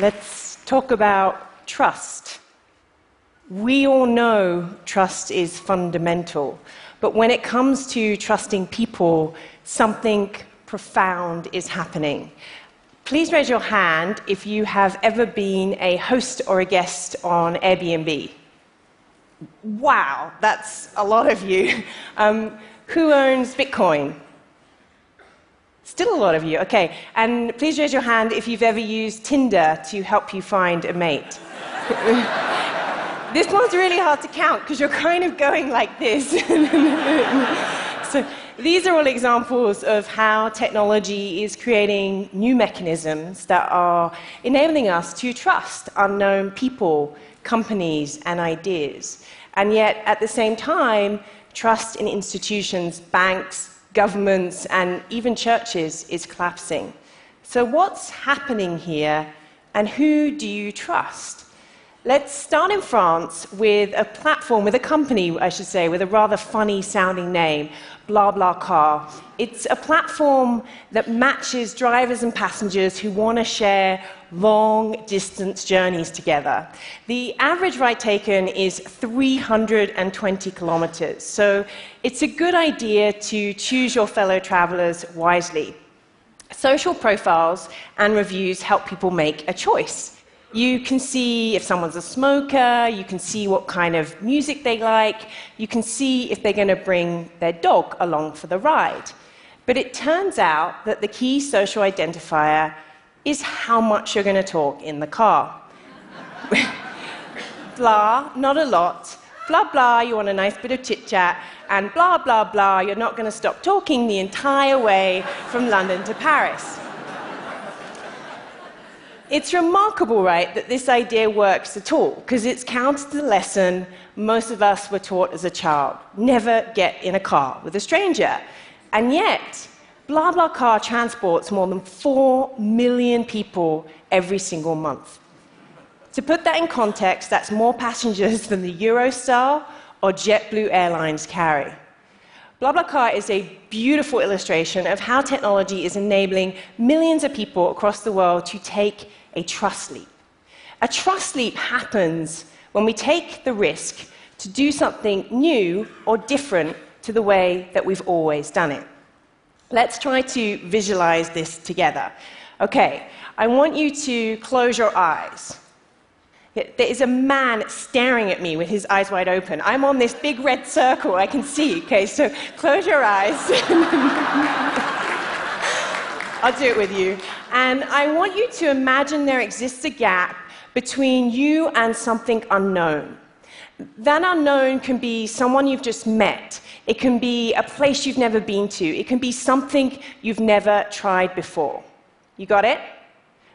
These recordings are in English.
Let's talk about trust. We all know trust is fundamental, but when it comes to trusting people, something profound is happening. Please raise your hand if you have ever been a host or a guest on Airbnb. Wow, that's a lot of you. Um, who owns Bitcoin? Still a lot of you, okay. And please raise your hand if you've ever used Tinder to help you find a mate. this one's really hard to count because you're kind of going like this. so, these are all examples of how technology is creating new mechanisms that are enabling us to trust unknown people, companies, and ideas. And yet, at the same time, trust in institutions, banks, governments, and even churches is collapsing. So, what's happening here, and who do you trust? Let's start in France with a platform, with a company, I should say, with a rather funny sounding name, BlaBlaCar. It's a platform that matches drivers and passengers who want to share long distance journeys together. The average ride taken is 320 kilometers, so it's a good idea to choose your fellow travelers wisely. Social profiles and reviews help people make a choice. You can see if someone's a smoker, you can see what kind of music they like, you can see if they're going to bring their dog along for the ride. But it turns out that the key social identifier is how much you're going to talk in the car. blah, not a lot. Blah, blah, you want a nice bit of chit chat. And blah, blah, blah, you're not going to stop talking the entire way from London to Paris. It's remarkable, right, that this idea works at all, because it's counter to the lesson most of us were taught as a child never get in a car with a stranger. And yet, BlaBlaCar transports more than 4 million people every single month. To put that in context, that's more passengers than the Eurostar or JetBlue Airlines carry. BlaBlaCar is a beautiful illustration of how technology is enabling millions of people across the world to take a trust leap. A trust leap happens when we take the risk to do something new or different to the way that we've always done it. Let's try to visualize this together. Okay, I want you to close your eyes. There is a man staring at me with his eyes wide open. I'm on this big red circle I can see. Okay, so close your eyes. I'll do it with you. And I want you to imagine there exists a gap between you and something unknown. That unknown can be someone you've just met. It can be a place you've never been to. It can be something you've never tried before. You got it?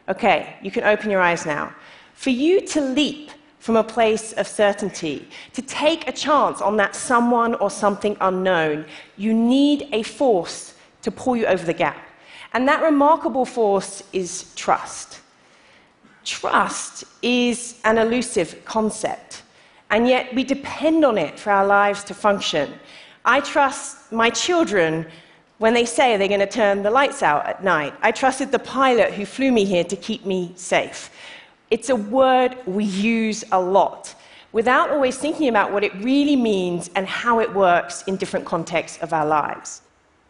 Okay, you can open your eyes now. For you to leap from a place of certainty, to take a chance on that someone or something unknown, you need a force to pull you over the gap. And that remarkable force is trust. Trust is an elusive concept, and yet we depend on it for our lives to function. I trust my children when they say they're going to turn the lights out at night. I trusted the pilot who flew me here to keep me safe. It's a word we use a lot without always thinking about what it really means and how it works in different contexts of our lives.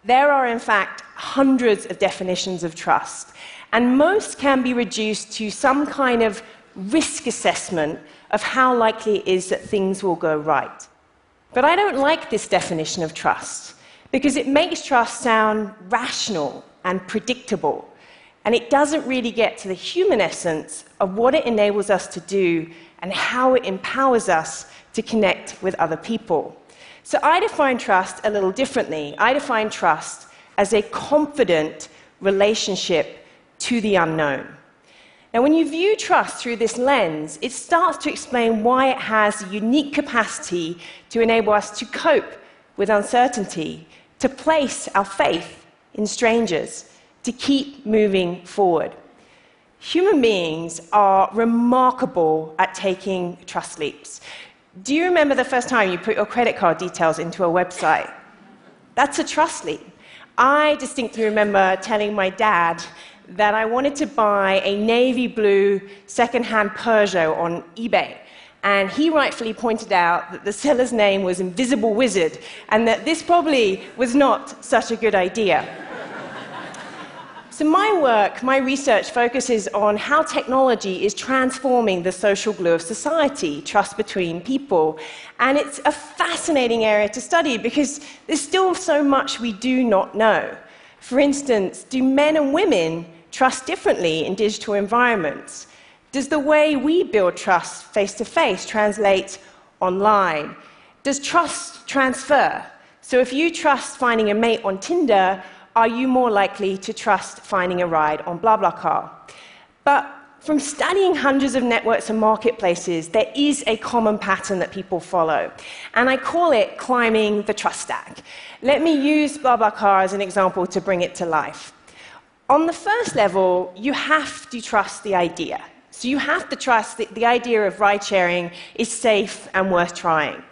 There are, in fact, hundreds of definitions of trust, and most can be reduced to some kind of risk assessment of how likely it is that things will go right. But I don't like this definition of trust because it makes trust sound rational and predictable, and it doesn't really get to the human essence of what it enables us to do and how it empowers us to connect with other people. So I define trust a little differently. I define trust as a confident relationship to the unknown. Now, when you view trust through this lens, it starts to explain why it has a unique capacity to enable us to cope with uncertainty, to place our faith in strangers, to keep moving forward. Human beings are remarkable at taking trust leaps. Do you remember the first time you put your credit card details into a website? That's a trust leap. I distinctly remember telling my dad that I wanted to buy a navy blue secondhand Peugeot on eBay. And he rightfully pointed out that the seller's name was Invisible Wizard and that this probably was not such a good idea. So, my work, my research focuses on how technology is transforming the social glue of society, trust between people. And it's a fascinating area to study because there's still so much we do not know. For instance, do men and women trust differently in digital environments? Does the way we build trust face to face translate online? Does trust transfer? So, if you trust finding a mate on Tinder, are you more likely to trust finding a ride on BlaBlaCar? But from studying hundreds of networks and marketplaces, there is a common pattern that people follow. And I call it climbing the trust stack. Let me use BlaBlaCar as an example to bring it to life. On the first level, you have to trust the idea. So you have to trust that the idea of ride sharing is safe and worth trying.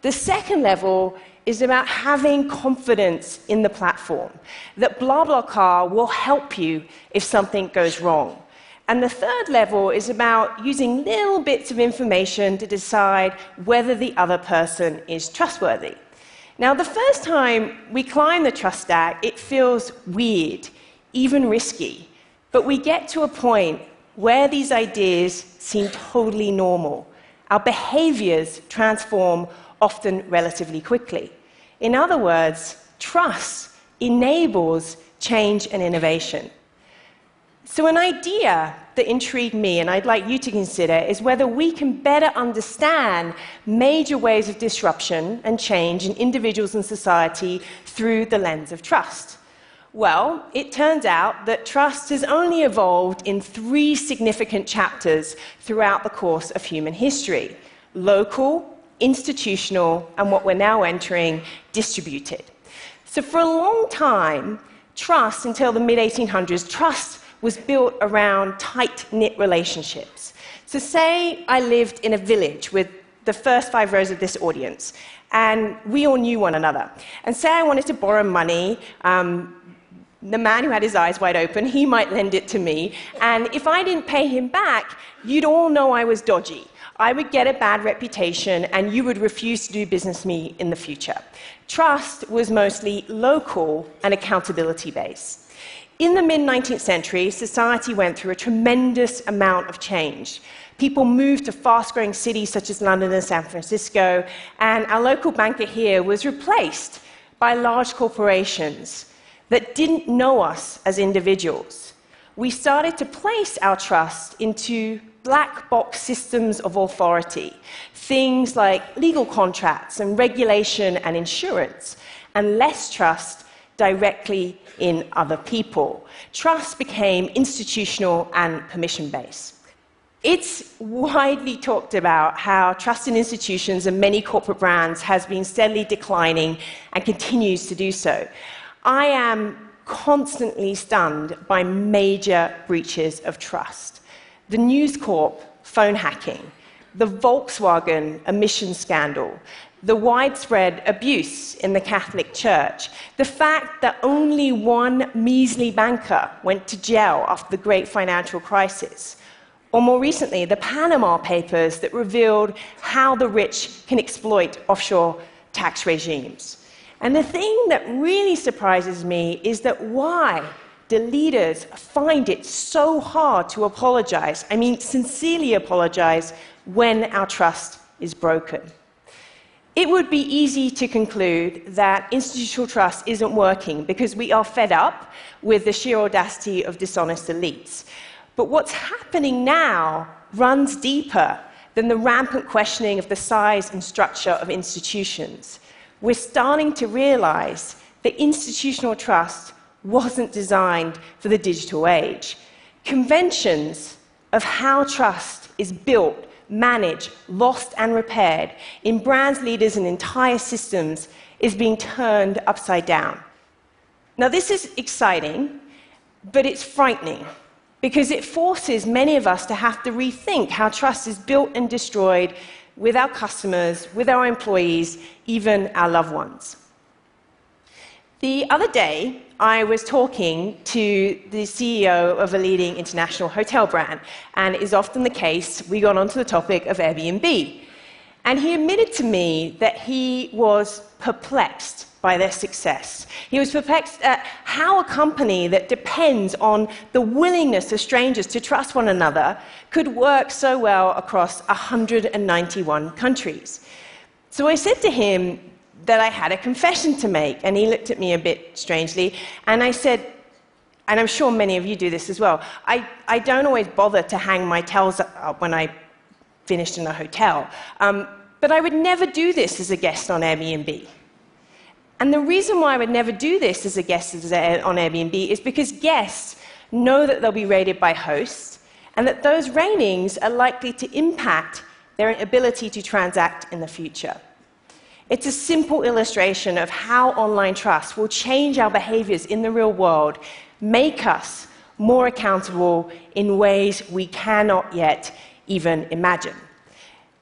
The second level is about having confidence in the platform, that BlaBlaCar will help you if something goes wrong. And the third level is about using little bits of information to decide whether the other person is trustworthy. Now, the first time we climb the trust stack, it feels weird, even risky. But we get to a point where these ideas seem totally normal. Our behaviors transform often relatively quickly. In other words, trust enables change and innovation. So, an idea that intrigued me, and I'd like you to consider, is whether we can better understand major ways of disruption and change in individuals and society through the lens of trust. Well, it turns out that trust has only evolved in three significant chapters throughout the course of human history local, institutional, and what we're now entering, distributed. So, for a long time, trust, until the mid 1800s, trust was built around tight knit relationships. So, say I lived in a village with the first five rows of this audience, and we all knew one another. And say I wanted to borrow money, um, the man who had his eyes wide open, he might lend it to me. And if I didn't pay him back, you'd all know I was dodgy. I would get a bad reputation and you would refuse to do business with me in the future. Trust was mostly local and accountability based. In the mid 19th century, society went through a tremendous amount of change. People moved to fast growing cities such as London and San Francisco, and our local banker here was replaced by large corporations that didn't know us as individuals. We started to place our trust into black box systems of authority, things like legal contracts and regulation and insurance, and less trust directly in other people. Trust became institutional and permission based. It's widely talked about how trust in institutions and many corporate brands has been steadily declining and continues to do so. I am constantly stunned by major breaches of trust the News Corp phone hacking, the Volkswagen emission scandal, the widespread abuse in the Catholic Church, the fact that only one measly banker went to jail after the great financial crisis, or more recently, the Panama Papers that revealed how the rich can exploit offshore tax regimes. And the thing that really surprises me is that why the leaders find it so hard to apologize, I mean, sincerely apologize, when our trust is broken. It would be easy to conclude that institutional trust isn't working because we are fed up with the sheer audacity of dishonest elites. But what's happening now runs deeper than the rampant questioning of the size and structure of institutions. We're starting to realize that institutional trust wasn't designed for the digital age. Conventions of how trust is built, managed, lost, and repaired in brands, leaders, and entire systems is being turned upside down. Now, this is exciting, but it's frightening because it forces many of us to have to rethink how trust is built and destroyed with our customers, with our employees, even our loved ones. The other day, I was talking to the CEO of a leading international hotel brand, and is often the case, we got onto the topic of Airbnb. And he admitted to me that he was perplexed by their success. He was perplexed at how a company that depends on the willingness of strangers to trust one another could work so well across 191 countries. So I said to him that I had a confession to make, and he looked at me a bit strangely, and I said, and I'm sure many of you do this as well, I, I don't always bother to hang my towels up when I finished in a hotel. Um, but I would never do this as a guest on Airbnb. And the reason why I would never do this as a guest on Airbnb is because guests know that they'll be rated by hosts and that those ratings are likely to impact their ability to transact in the future. It's a simple illustration of how online trust will change our behaviors in the real world, make us more accountable in ways we cannot yet even imagine.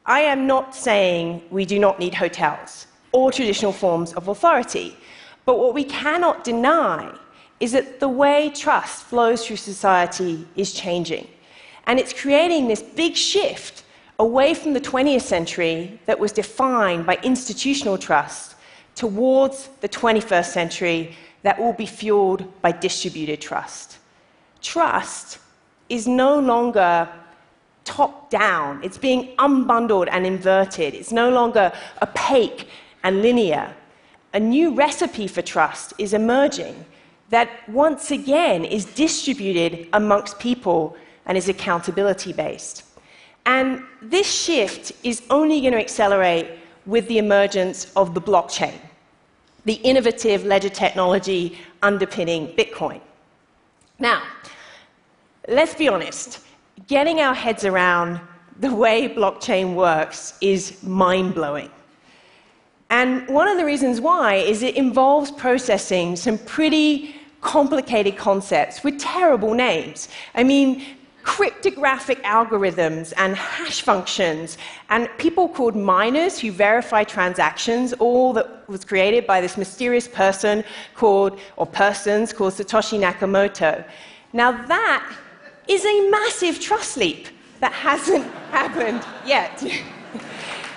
I am not saying we do not need hotels or traditional forms of authority, but what we cannot deny is that the way trust flows through society is changing. And it's creating this big shift away from the 20th century that was defined by institutional trust towards the 21st century that will be fueled by distributed trust. Trust is no longer top down, it's being unbundled and inverted. It's no longer opaque and linear. A new recipe for trust is emerging that once again is distributed amongst people and is accountability based. And this shift is only going to accelerate with the emergence of the blockchain, the innovative ledger technology underpinning Bitcoin. Now, let's be honest getting our heads around the way blockchain works is mind blowing. And one of the reasons why is it involves processing some pretty complicated concepts with terrible names. I mean, cryptographic algorithms and hash functions, and people called miners who verify transactions, all that was created by this mysterious person called, or persons called Satoshi Nakamoto. Now, that is a massive trust leap that hasn't happened yet.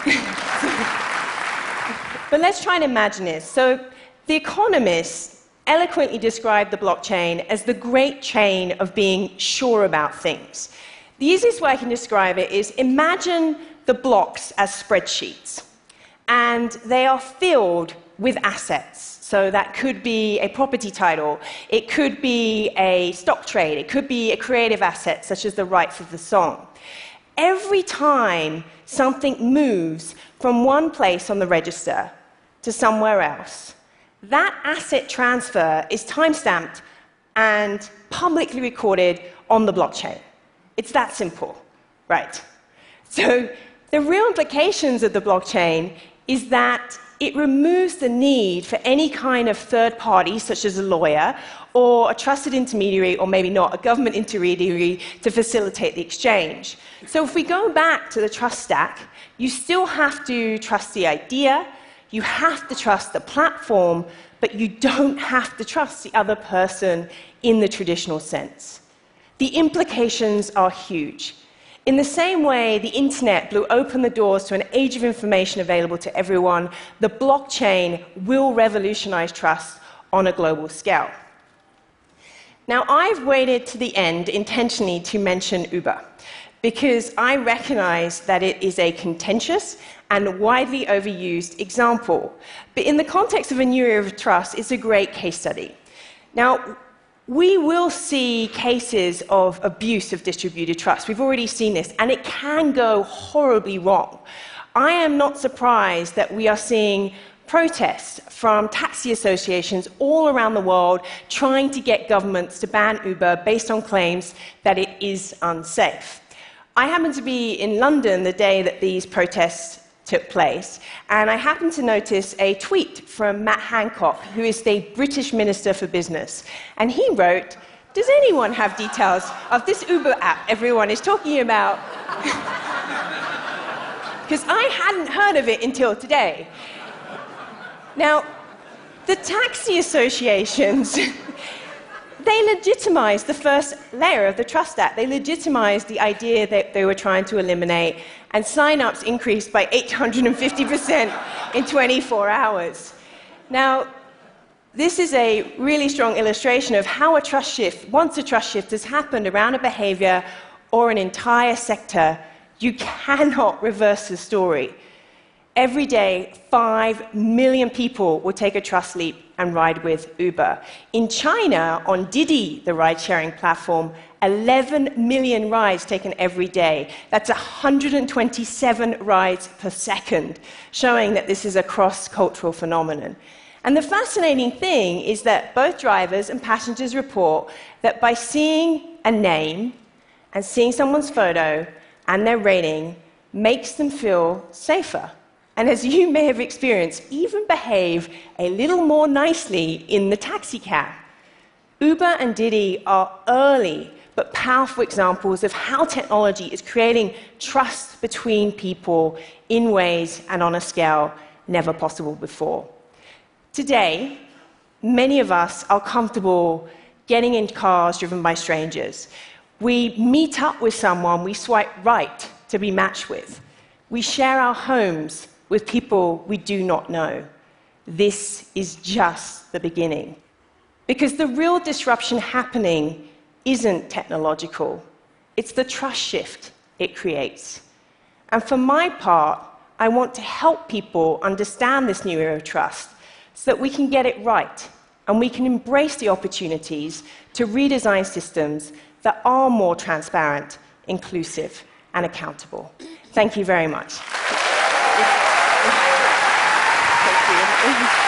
but let's try and imagine this. So, The Economist eloquently described the blockchain as the great chain of being sure about things. The easiest way I can describe it is imagine the blocks as spreadsheets, and they are filled with assets. So that could be a property title, it could be a stock trade, it could be a creative asset, such as the rights of the song. Every time something moves from one place on the register to somewhere else, that asset transfer is timestamped and publicly recorded on the blockchain. It's that simple, right? So, the real implications of the blockchain is that it removes the need for any kind of third party, such as a lawyer or a trusted intermediary, or maybe not, a government intermediary, to facilitate the exchange. So if we go back to the trust stack, you still have to trust the idea, you have to trust the platform, but you don't have to trust the other person in the traditional sense. The implications are huge. In the same way the internet blew open the doors to an age of information available to everyone, the blockchain will revolutionize trust on a global scale. Now, I've waited to the end intentionally to mention Uber because I recognize that it is a contentious and widely overused example. But in the context of a new era of trust, it's a great case study. Now, we will see cases of abuse of distributed trust. We've already seen this, and it can go horribly wrong. I am not surprised that we are seeing protests from taxi associations all around the world trying to get governments to ban Uber based on claims that it is unsafe. I happened to be in London the day that these protests took place. And I happened to notice a tweet from Matt Hancock, who is the British Minister for Business. And he wrote, Does anyone have details of this Uber app everyone is talking about? Because I hadn't heard of it until today. Now, the taxi associations. they legitimized the first layer of the trust stack. They legitimized the idea that they were trying to eliminate, and sign-ups increased by 850% in 24 hours. Now, this is a really strong illustration of how a trust shift, once a trust shift has happened around a behavior or an entire sector, you cannot reverse the story. Every day, 5 million people will take a trust leap and ride with Uber. In China, on Didi, the ride sharing platform, 11 million rides taken every day. That's 127 rides per second, showing that this is a cross cultural phenomenon. And the fascinating thing is that both drivers and passengers report that by seeing a name and seeing someone's photo and their rating makes them feel safer and as you may have experienced, even behave a little more nicely in the taxi cab. Uber and Didi are early but powerful examples of how technology is creating trust between people in ways and on a scale never possible before. Today, many of us are comfortable getting in cars driven by strangers. We meet up with someone we swipe right to be matched with. We share our homes with people we do not know. This is just the beginning. Because the real disruption happening isn't technological, it's the trust shift it creates. And for my part, I want to help people understand this new era of trust so that we can get it right and we can embrace the opportunities to redesign systems that are more transparent, inclusive, and accountable. Thank you very much. Thank you.